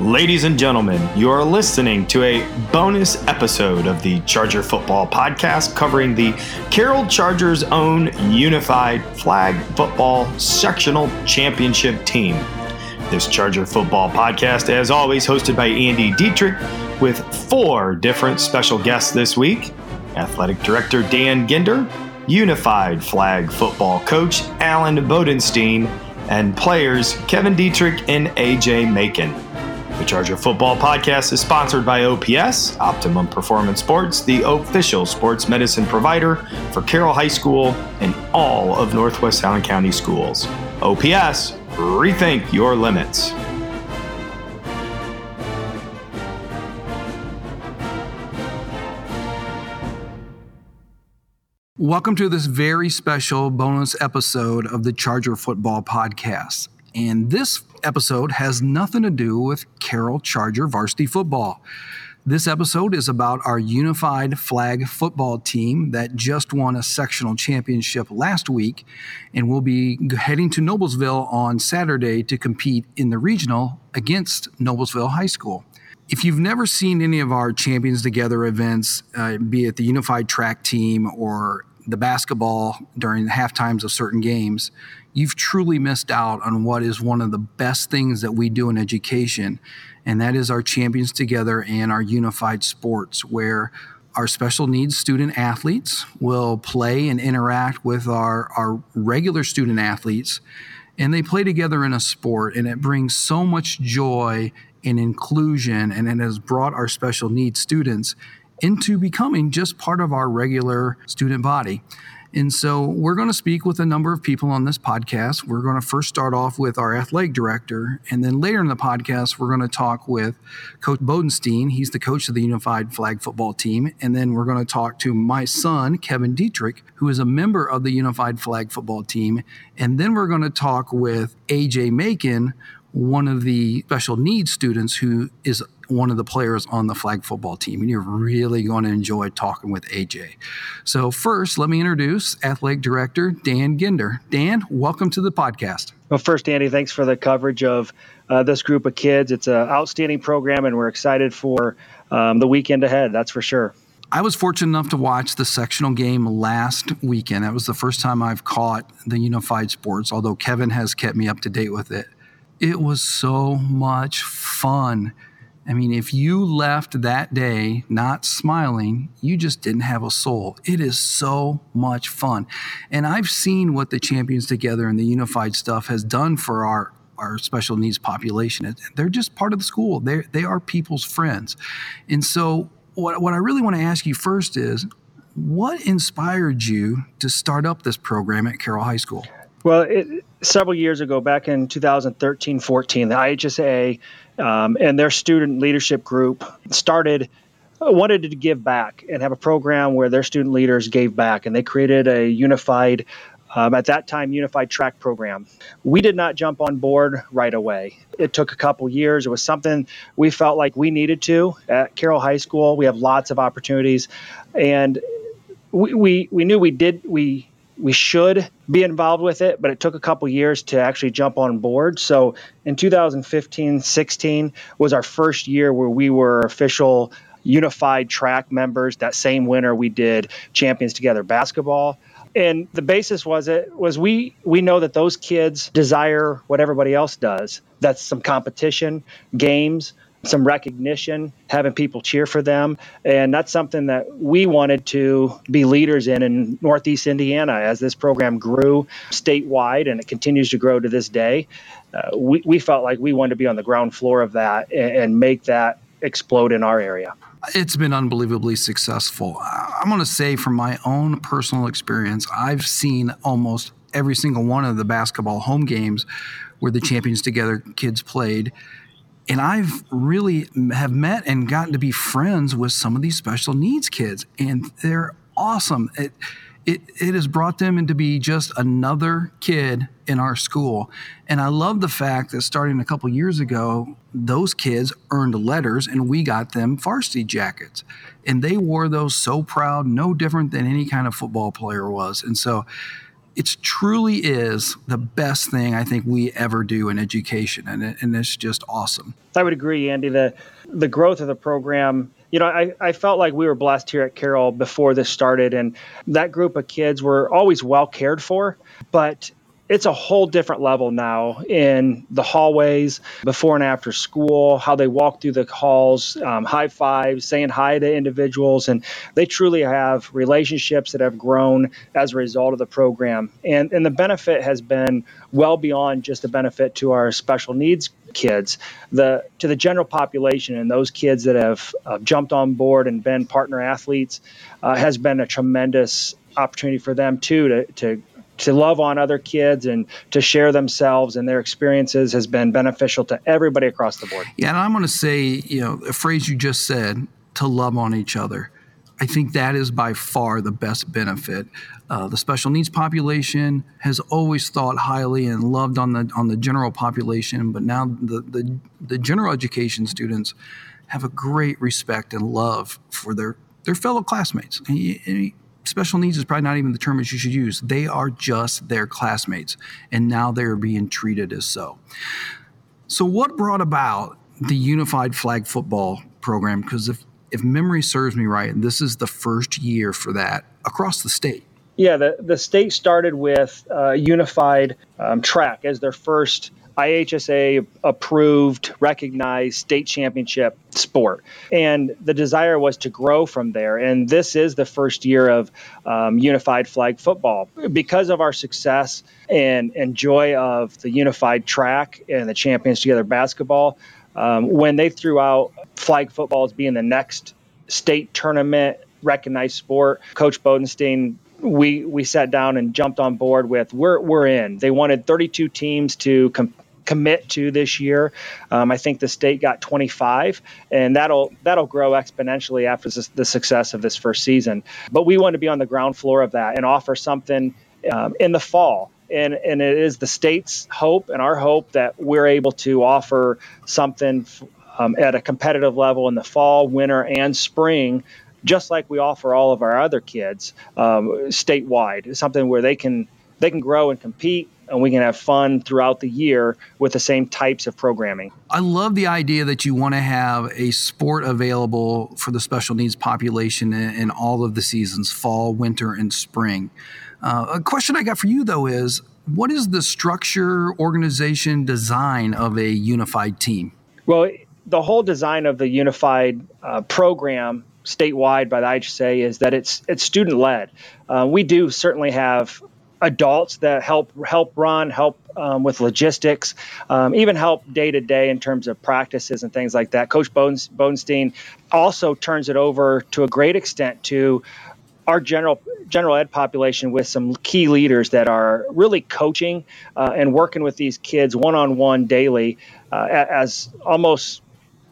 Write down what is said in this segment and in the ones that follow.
Ladies and gentlemen, you are listening to a bonus episode of the Charger Football Podcast covering the Carroll Chargers' own unified flag football sectional championship team. This Charger Football Podcast, as always, hosted by Andy Dietrich, with four different special guests this week Athletic Director Dan Ginder, Unified Flag Football Coach Alan Bodenstein, and players Kevin Dietrich and AJ Macon. The Charger Football Podcast is sponsored by OPS, Optimum Performance Sports, the official sports medicine provider for Carroll High School and all of Northwest Allen County schools. OPS, rethink your limits. Welcome to this very special bonus episode of the Charger Football Podcast. And this episode has nothing to do with Carroll Charger varsity football. This episode is about our unified flag football team that just won a sectional championship last week and will be heading to Noblesville on Saturday to compete in the regional against Noblesville High School. If you've never seen any of our Champions Together events, uh, be it the unified track team or the basketball during the half times of certain games, you've truly missed out on what is one of the best things that we do in education, and that is our Champions Together and our unified sports, where our special needs student athletes will play and interact with our, our regular student athletes, and they play together in a sport, and it brings so much joy and inclusion, and it has brought our special needs students into becoming just part of our regular student body. And so we're going to speak with a number of people on this podcast. We're going to first start off with our athletic director, and then later in the podcast, we're going to talk with Coach Bodenstein. He's the coach of the Unified Flag Football Team. And then we're going to talk to my son, Kevin Dietrich, who is a member of the Unified Flag Football Team. And then we're going to talk with AJ Macon, one of the special needs students who is one of the players on the flag football team, and you're really going to enjoy talking with AJ. So, first, let me introduce athletic director Dan Ginder. Dan, welcome to the podcast. Well, first, Andy, thanks for the coverage of uh, this group of kids. It's an outstanding program, and we're excited for um, the weekend ahead, that's for sure. I was fortunate enough to watch the sectional game last weekend. That was the first time I've caught the unified sports, although Kevin has kept me up to date with it. It was so much fun. I mean, if you left that day not smiling, you just didn't have a soul. It is so much fun. And I've seen what the Champions Together and the Unified stuff has done for our our special needs population. They're just part of the school. They they are people's friends. And so what what I really want to ask you first is what inspired you to start up this program at Carroll High School? Well, it, several years ago, back in 2013 14, the IHSA um, and their student leadership group started uh, wanted to give back and have a program where their student leaders gave back and they created a unified um, at that time unified track program. We did not jump on board right away. It took a couple years. It was something we felt like we needed to. At carroll high school we have lots of opportunities and we, we, we knew we did we we should be involved with it, but it took a couple years to actually jump on board. So in 2015 16 was our first year where we were official unified track members. That same winter, we did Champions Together basketball. And the basis was it was we we know that those kids desire what everybody else does. That's some competition, games, some recognition, having people cheer for them. And that's something that we wanted to be leaders in in Northeast Indiana as this program grew statewide and it continues to grow to this day. Uh, we, we felt like we wanted to be on the ground floor of that and, and make that explode in our area. It's been unbelievably successful. I'm going to say, from my own personal experience, I've seen almost every single one of the basketball home games where the Champions Together kids played and I've really have met and gotten to be friends with some of these special needs kids, and they're awesome. It, it, it has brought them into be just another kid in our school. And I love the fact that starting a couple years ago, those kids earned letters and we got them varsity jackets. And they wore those so proud, no different than any kind of football player was. And so it truly is the best thing I think we ever do in education, and, it, and it's just awesome. I would agree, Andy. The the growth of the program you know, I, I felt like we were blessed here at Carroll before this started, and that group of kids were always well cared for. But it's a whole different level now in the hallways before and after school, how they walk through the halls, um, high fives, saying hi to individuals. And they truly have relationships that have grown as a result of the program. And, and the benefit has been well beyond just the benefit to our special needs kids, the to the general population and those kids that have uh, jumped on board and been partner athletes uh, has been a tremendous opportunity for them too to, to to love on other kids and to share themselves and their experiences has been beneficial to everybody across the board. Yeah, and I'm going to say, you know, a phrase you just said, to love on each other. I think that is by far the best benefit. Uh, the special needs population has always thought highly and loved on the on the general population, but now the the, the general education students have a great respect and love for their their fellow classmates. And, special needs is probably not even the term that you should use. They are just their classmates, and now they are being treated as so. So, what brought about the unified flag football program? Because if if memory serves me right, this is the first year for that across the state. Yeah, the, the state started with uh, unified um, track as their first IHSA approved, recognized state championship sport. And the desire was to grow from there. And this is the first year of um, unified flag football. Because of our success and, and joy of the unified track and the Champions Together basketball, um, when they threw out flag football as being the next state tournament recognized sport, Coach Bodenstein we we sat down and jumped on board with we're we're in. They wanted 32 teams to com- commit to this year. Um, I think the state got 25, and that'll that'll grow exponentially after this, the success of this first season. But we want to be on the ground floor of that and offer something um, in the fall. And, and it is the state's hope and our hope that we're able to offer something um, at a competitive level in the fall, winter, and spring just like we offer all of our other kids um, statewide. Something where they can they can grow and compete and we can have fun throughout the year with the same types of programming. I love the idea that you want to have a sport available for the special needs population in, in all of the seasons fall, winter, and spring. Uh, a question I got for you, though, is what is the structure, organization, design of a unified team? Well, the whole design of the unified uh, program statewide by the IHSA is that it's it's student led. Uh, we do certainly have adults that help help run, help um, with logistics, um, even help day to day in terms of practices and things like that. Coach Bones, Bonestein also turns it over to a great extent to our general general ed population with some key leaders that are really coaching uh, and working with these kids one on one daily uh, as almost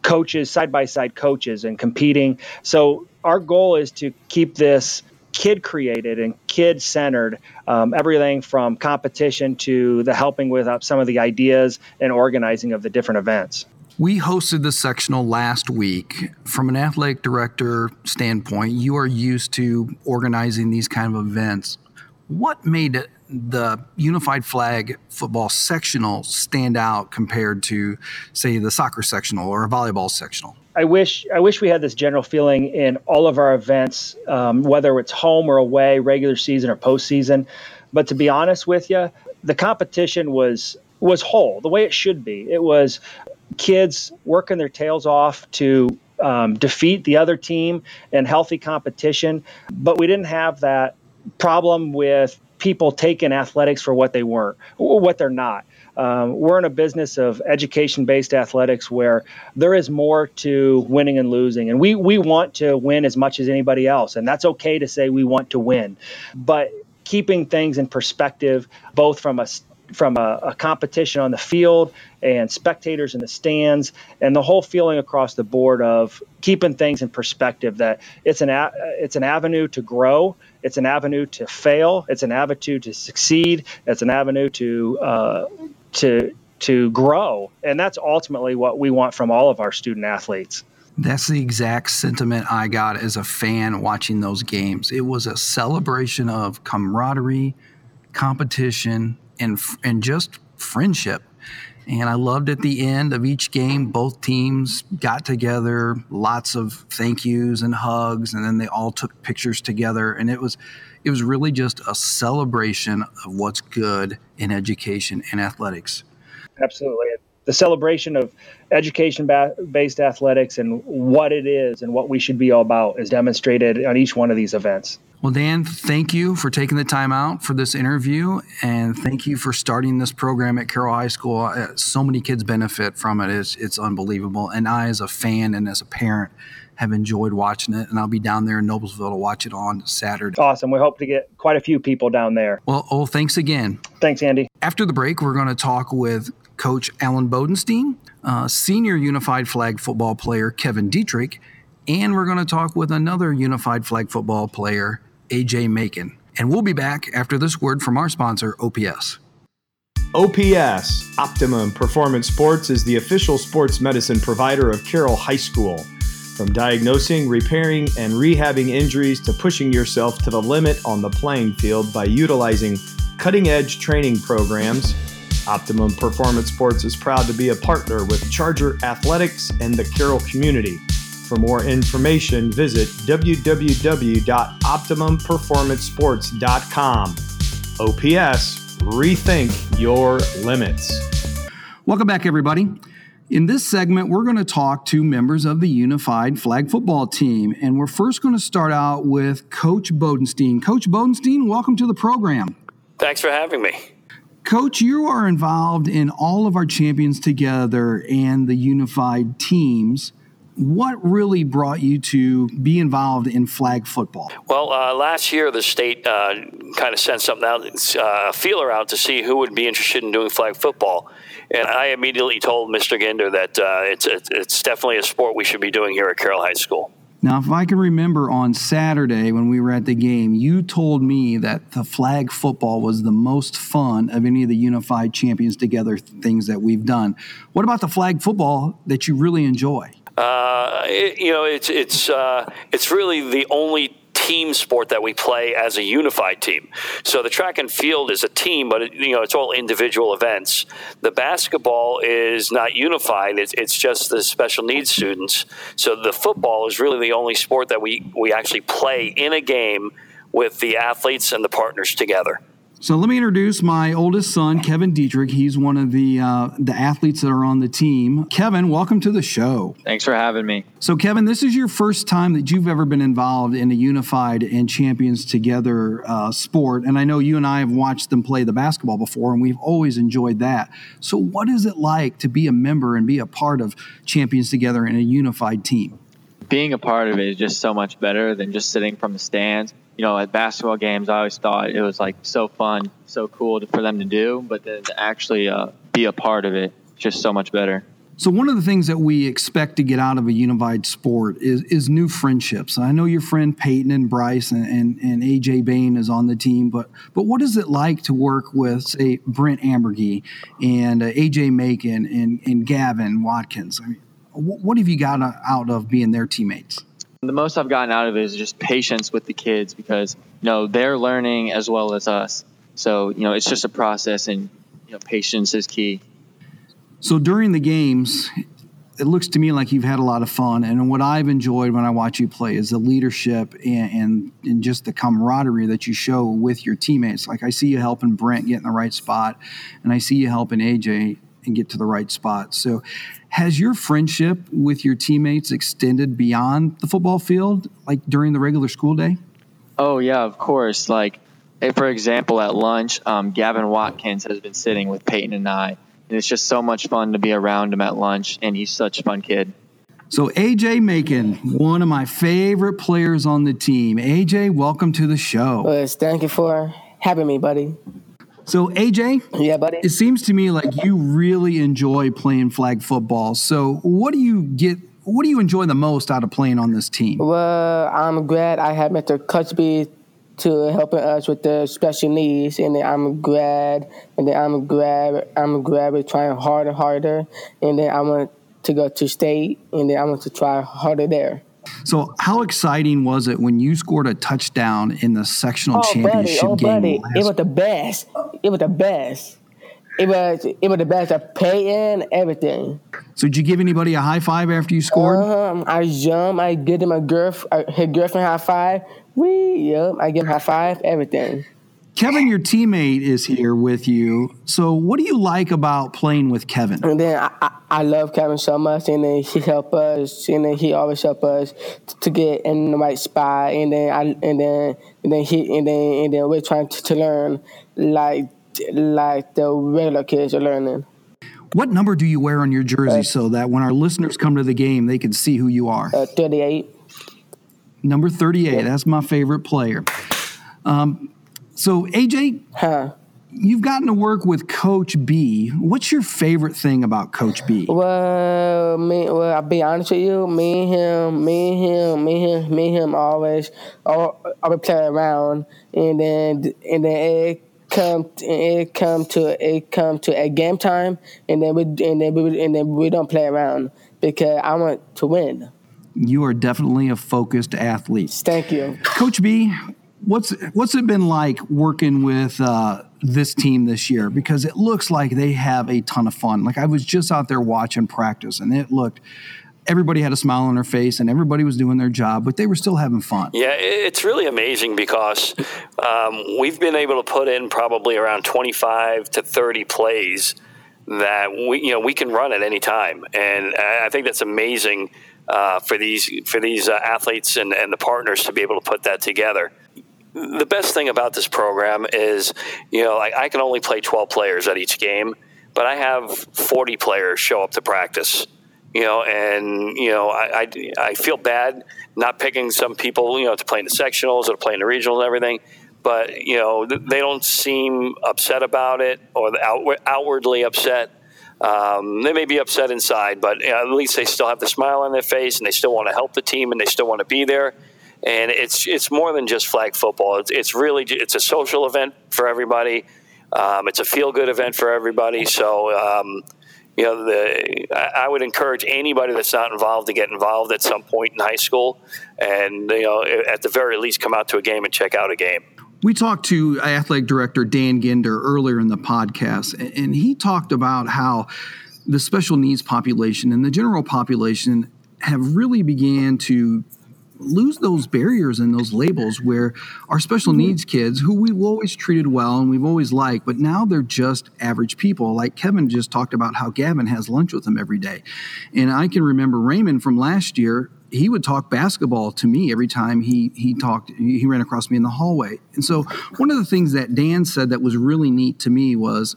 coaches side by side coaches and competing. So our goal is to keep this kid created and kid centered. Um, everything from competition to the helping with uh, some of the ideas and organizing of the different events. We hosted the sectional last week. From an athletic director standpoint, you are used to organizing these kind of events. What made the unified flag football sectional stand out compared to, say, the soccer sectional or a volleyball sectional? I wish I wish we had this general feeling in all of our events, um, whether it's home or away, regular season or postseason. But to be honest with you, the competition was was whole, the way it should be. It was kids working their tails off to um, defeat the other team in healthy competition, but we didn't have that problem with people taking athletics for what they weren't what they're not. Um, we're in a business of education based athletics where there is more to winning and losing. And we, we want to win as much as anybody else. And that's okay to say we want to win. But keeping things in perspective, both from a from a, a, competition on the field and spectators in the stands and the whole feeling across the board of keeping things in perspective that it's an a, it's an avenue to grow it's an avenue to fail it's an avenue to succeed it's an avenue to uh, to to grow and that's ultimately what we want from all of our student athletes that's the exact sentiment I got as a fan watching those games. It was a celebration of camaraderie, competition, and and just friendship. And I loved at the end of each game, both teams got together, lots of thank yous and hugs, and then they all took pictures together. And it was, it was really just a celebration of what's good in education and athletics. Absolutely. The celebration of education based athletics and what it is and what we should be all about is demonstrated on each one of these events. Well, Dan, thank you for taking the time out for this interview, and thank you for starting this program at Carroll High School. Uh, so many kids benefit from it; it's, it's unbelievable. And I, as a fan and as a parent, have enjoyed watching it, and I'll be down there in Noblesville to watch it on Saturday. Awesome. We hope to get quite a few people down there. Well, oh, thanks again. Thanks, Andy. After the break, we're going to talk with Coach Alan Bodenstein, uh, senior unified flag football player Kevin Dietrich, and we're going to talk with another unified flag football player, AJ Macon. And we'll be back after this word from our sponsor, OPS. OPS, Optimum Performance Sports, is the official sports medicine provider of Carroll High School. From diagnosing, repairing, and rehabbing injuries to pushing yourself to the limit on the playing field by utilizing cutting edge training programs, Optimum Performance Sports is proud to be a partner with Charger Athletics and the Carroll community. For more information, visit www.optimumperformancesports.com. OPS, rethink your limits. Welcome back, everybody. In this segment, we're going to talk to members of the Unified Flag Football Team. And we're first going to start out with Coach Bodenstein. Coach Bodenstein, welcome to the program. Thanks for having me. Coach, you are involved in all of our champions together and the unified teams what really brought you to be involved in flag football? Well, uh, last year the state uh, kind of sent something out, uh, a feeler out to see who would be interested in doing flag football. And I immediately told Mr. Ginder that uh, it's, it's definitely a sport we should be doing here at Carroll High School. Now, if I can remember on Saturday when we were at the game, you told me that the flag football was the most fun of any of the unified champions together things that we've done. What about the flag football that you really enjoy? Uh, it, you know, it's it's uh, it's really the only team sport that we play as a unified team. So the track and field is a team, but it, you know it's all individual events. The basketball is not unified; it's, it's just the special needs students. So the football is really the only sport that we we actually play in a game with the athletes and the partners together. So let me introduce my oldest son, Kevin Dietrich. He's one of the uh, the athletes that are on the team. Kevin, welcome to the show. Thanks for having me. So, Kevin, this is your first time that you've ever been involved in a unified and champions together uh, sport, and I know you and I have watched them play the basketball before, and we've always enjoyed that. So, what is it like to be a member and be a part of champions together in a unified team? Being a part of it is just so much better than just sitting from the stands you know, at basketball games, I always thought it was like so fun, so cool to, for them to do, but then to actually uh, be a part of it, just so much better. So one of the things that we expect to get out of a unified sport is is new friendships. I know your friend Peyton and Bryce and, and, and AJ Bain is on the team, but but what is it like to work with say Brent Ambergy and uh, AJ Macon and, and Gavin Watkins? I mean, what have you got out of being their teammates? The most I've gotten out of it is just patience with the kids because you know they're learning as well as us. So you know it's just a process, and you know patience is key. So during the games, it looks to me like you've had a lot of fun. And what I've enjoyed when I watch you play is the leadership and, and, and, just the camaraderie that you show with your teammates. Like I see you helping Brent get in the right spot, and I see you helping AJ and get to the right spot. So, has your friendship with your teammates extended beyond the football field, like during the regular school day? Oh, yeah, of course. Like, for example, at lunch, um, Gavin Watkins has been sitting with Peyton and I, and it's just so much fun to be around him at lunch, and he's such a fun kid. So, AJ Macon, one of my favorite players on the team. AJ, welcome to the show. Well, thank you for having me, buddy. So AJ, yeah, buddy. It seems to me like you really enjoy playing flag football. So what do you get? What do you enjoy the most out of playing on this team? Well, I'm glad I have Mr. Cutsby to helping us with the special needs, and then I'm glad, and then I'm glad, I'm glad we're trying harder, harder, and then I want to go to state, and then I want to try harder there So, how exciting was it when you scored a touchdown in the sectional Oh, buddy, championship oh, game? buddy, last- it was the best. It was the best. It was it was the best. The pay in everything. so, did you give anybody a high five after you scored? Um, I jump. I give him a girl, his girlfriend high five. We, yep. I give him high five. Everything. Kevin, your teammate, is here with you. So, what do you like about playing with Kevin? And then I, I, I love Kevin so much, and then he help us, and then he always help us t- to get in the right spot, and then I, and then and then he and then and then we're trying to, to learn like like the regular kids are learning. What number do you wear on your jersey so that when our listeners come to the game, they can see who you are? Uh, Thirty eight. Number 38. That's my favorite player. Um, so, AJ, Huh. you've gotten to work with Coach B. What's your favorite thing about Coach B? Well, me. Well, I'll be honest with you. Me and him, me and him, me and him, me and him always, al- always play around, and then and then it come it come to it come to a game time, and then we and then we and then we don't play around because I want to win. You are definitely a focused athlete. Thank you. Coach B, what's what's it been like working with uh, this team this year? Because it looks like they have a ton of fun. Like I was just out there watching practice, and it looked everybody had a smile on their face, and everybody was doing their job, but they were still having fun. Yeah, it's really amazing because um, we've been able to put in probably around 25 to 30 plays that we you know we can run at any time, and I think that's amazing uh, for these for these uh, athletes and, and the partners to be able to put that together. The best thing about this program is, you know, like I can only play 12 players at each game, but I have 40 players show up to practice you know, and you know, I, I, I feel bad not picking some people, you know, to play in the sectionals or to play in the regionals and everything. But you know, they don't seem upset about it or outwardly upset. Um, they may be upset inside, but you know, at least they still have the smile on their face and they still want to help the team and they still want to be there. And it's it's more than just flag football. It's, it's really it's a social event for everybody. Um, it's a feel good event for everybody. So. Um, you know, the, I I would encourage anybody that's not involved to get involved at some point in high school, and you know, at the very least, come out to a game and check out a game. We talked to athletic director Dan Ginder earlier in the podcast, and he talked about how the special needs population and the general population have really began to lose those barriers and those labels where our special mm-hmm. needs kids who we've always treated well and we've always liked but now they're just average people. Like kevin just talked about how gavin has lunch with him every day. And i can remember raymond from last year he would talk basketball to me every time he he talked he ran across me in the hallway. And so one of the things that dan said that was really neat to me was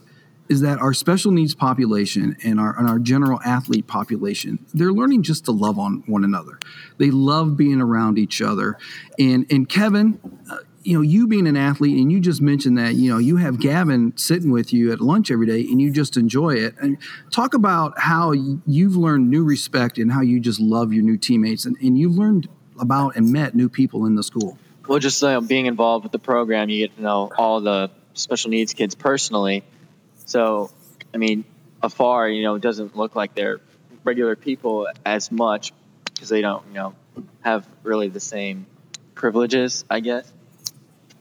is that our special needs population and our, and our general athlete population they're learning just to love on one another. They love being around each other. And and kevin uh, you know you being an athlete and you just mentioned that you know you have gavin sitting with you at lunch every day and you just enjoy it. And talk about how you've learned new respect and how you just love your new teammates and, and you've learned about and met new people in the school. Well, just uh, being involved with the program, you get to know all the special needs kids personally. So, I mean, afar, you know, it doesn't look like they're regular people as much because they don't, you know, have really the same privileges, I guess,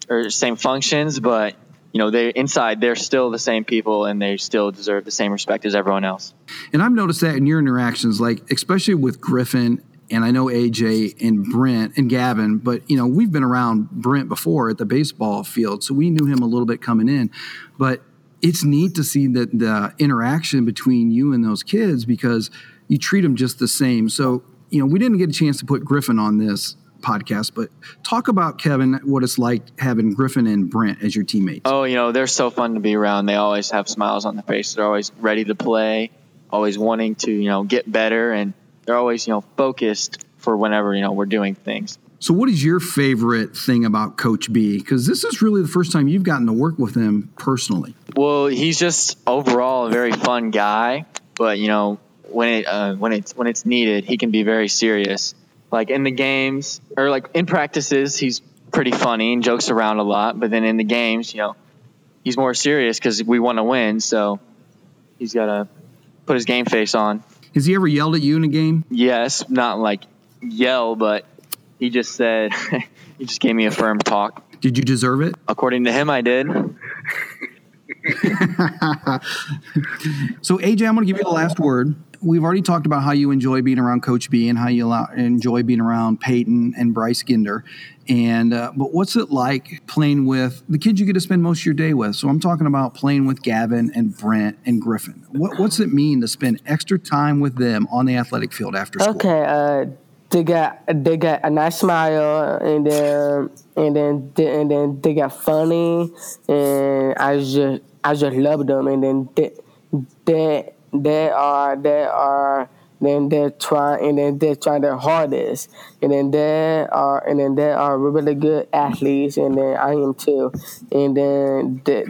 or same functions. But you know, they inside they're still the same people and they still deserve the same respect as everyone else. And I've noticed that in your interactions, like especially with Griffin and I know AJ and Brent and Gavin, but you know, we've been around Brent before at the baseball field, so we knew him a little bit coming in. But it's neat to see that the interaction between you and those kids because you treat them just the same. So, you know, we didn't get a chance to put Griffin on this podcast, but talk about Kevin, what it's like having Griffin and Brent as your teammates. Oh, you know, they're so fun to be around. They always have smiles on their face. They're always ready to play, always wanting to, you know, get better and they're always, you know, focused for whenever, you know, we're doing things. So, what is your favorite thing about Coach B? Because this is really the first time you've gotten to work with him personally. Well, he's just overall a very fun guy, but you know, when it uh, when it's when it's needed, he can be very serious. Like in the games or like in practices, he's pretty funny and jokes around a lot. But then in the games, you know, he's more serious because we want to win. So he's got to put his game face on. Has he ever yelled at you in a game? Yes, not like yell, but he just said he just gave me a firm talk. Did you deserve it? According to him, I did. So, AJ, I'm going to give you the last word. We've already talked about how you enjoy being around Coach B and how you allow, enjoy being around Peyton and Bryce Ginder. And uh, but what's it like playing with the kids you get to spend most of your day with? So I'm talking about playing with Gavin and Brent and Griffin. What, what's it mean to spend extra time with them on the athletic field after school? Okay, uh, they got they got a nice smile, and then and then and then they got funny, and I just I just love them, and then they they they are they are then they're trying and then they're trying their hardest and then they are and then they are really good athletes and then I am too and then they,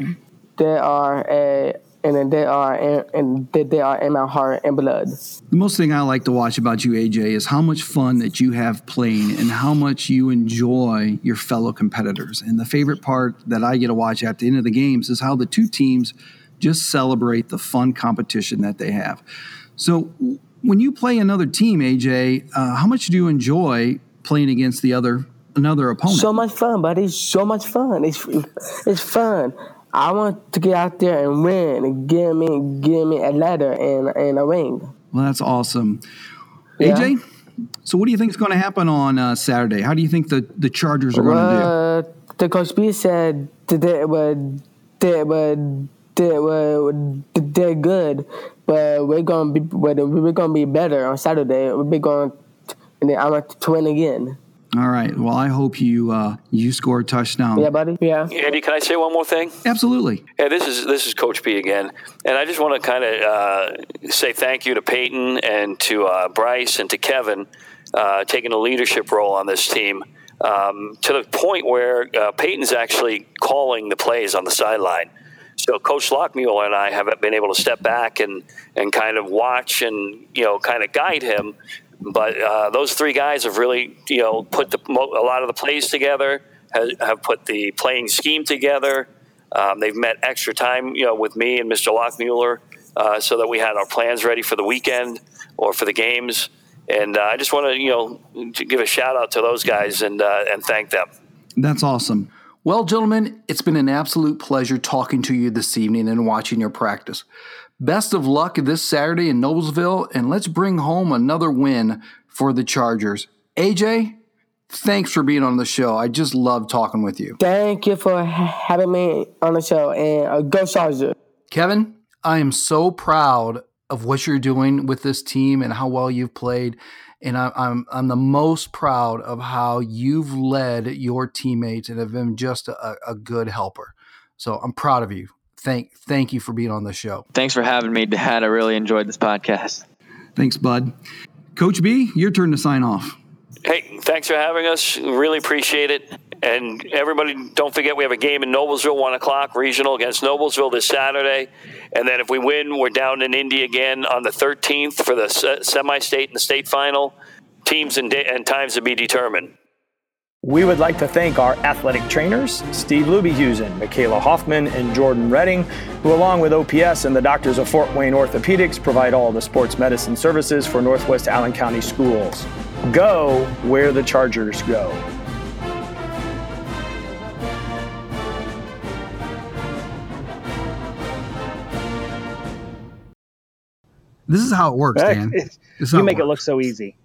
they are a and then they are in, and they, they are in my heart and blood. The most thing I like to watch about you, AJ, is how much fun that you have playing and how much you enjoy your fellow competitors. And the favorite part that I get to watch at the end of the games is how the two teams just celebrate the fun competition that they have. So, when you play another team, AJ, uh, how much do you enjoy playing against the other another opponent? So much fun, buddy. So much fun. It's it's fun. I want to get out there and win and give me give me a letter and, and a ring. Well, that's awesome. Yeah. AJ, so what do you think is going to happen on uh, Saturday? How do you think the, the Chargers are going to do? Uh, the coach B said they were they were they were they're good, but we're gonna be but we're gonna be better on Saturday. We're going and then I'm going to win again. All right. Well, I hope you uh, you score a touchdown. Yeah, buddy. Yeah. Andy, can I say one more thing? Absolutely. Yeah, this is this is Coach B again, and I just want to kind of uh, say thank you to Peyton and to uh, Bryce and to Kevin uh, taking a leadership role on this team um, to the point where uh, Peyton's actually calling the plays on the sideline. So Coach Lockmuller and I have been able to step back and and kind of watch and you know kind of guide him. But uh, those three guys have really you know put the, a lot of the plays together, have, have put the playing scheme together. Um, they've met extra time, you know, with me and Mr. Lockmuller, uh, so that we had our plans ready for the weekend or for the games. And uh, I just want to, you know, to give a shout out to those guys and uh, and thank them. That's awesome. Well, gentlemen, it's been an absolute pleasure talking to you this evening and watching your practice. Best of luck this Saturday in Noblesville, and let's bring home another win for the Chargers. AJ, thanks for being on the show. I just love talking with you. Thank you for having me on the show and uh, go Chargers. Kevin, I am so proud of what you're doing with this team and how well you've played. And I, I'm I'm the most proud of how you've led your teammates and have been just a, a good helper. So I'm proud of you. Thank thank you for being on the show. Thanks for having me, Dad. I really enjoyed this podcast. Thanks, bud. Coach B, your turn to sign off. Hey, thanks for having us. Really appreciate it. And everybody, don't forget we have a game in Noblesville, one o'clock, regional against Noblesville this Saturday. And then if we win, we're down in Indy again on the 13th for the semi-state and the state final. Teams and, da- and times to be determined. We would like to thank our athletic trainers, Steve Lubyhusen, Michaela Hoffman, and Jordan Redding, who, along with OPS and the doctors of Fort Wayne Orthopedics, provide all the sports medicine services for Northwest Allen County schools. Go where the Chargers go. This is how it works, Dan. This is how you make it works. look so easy.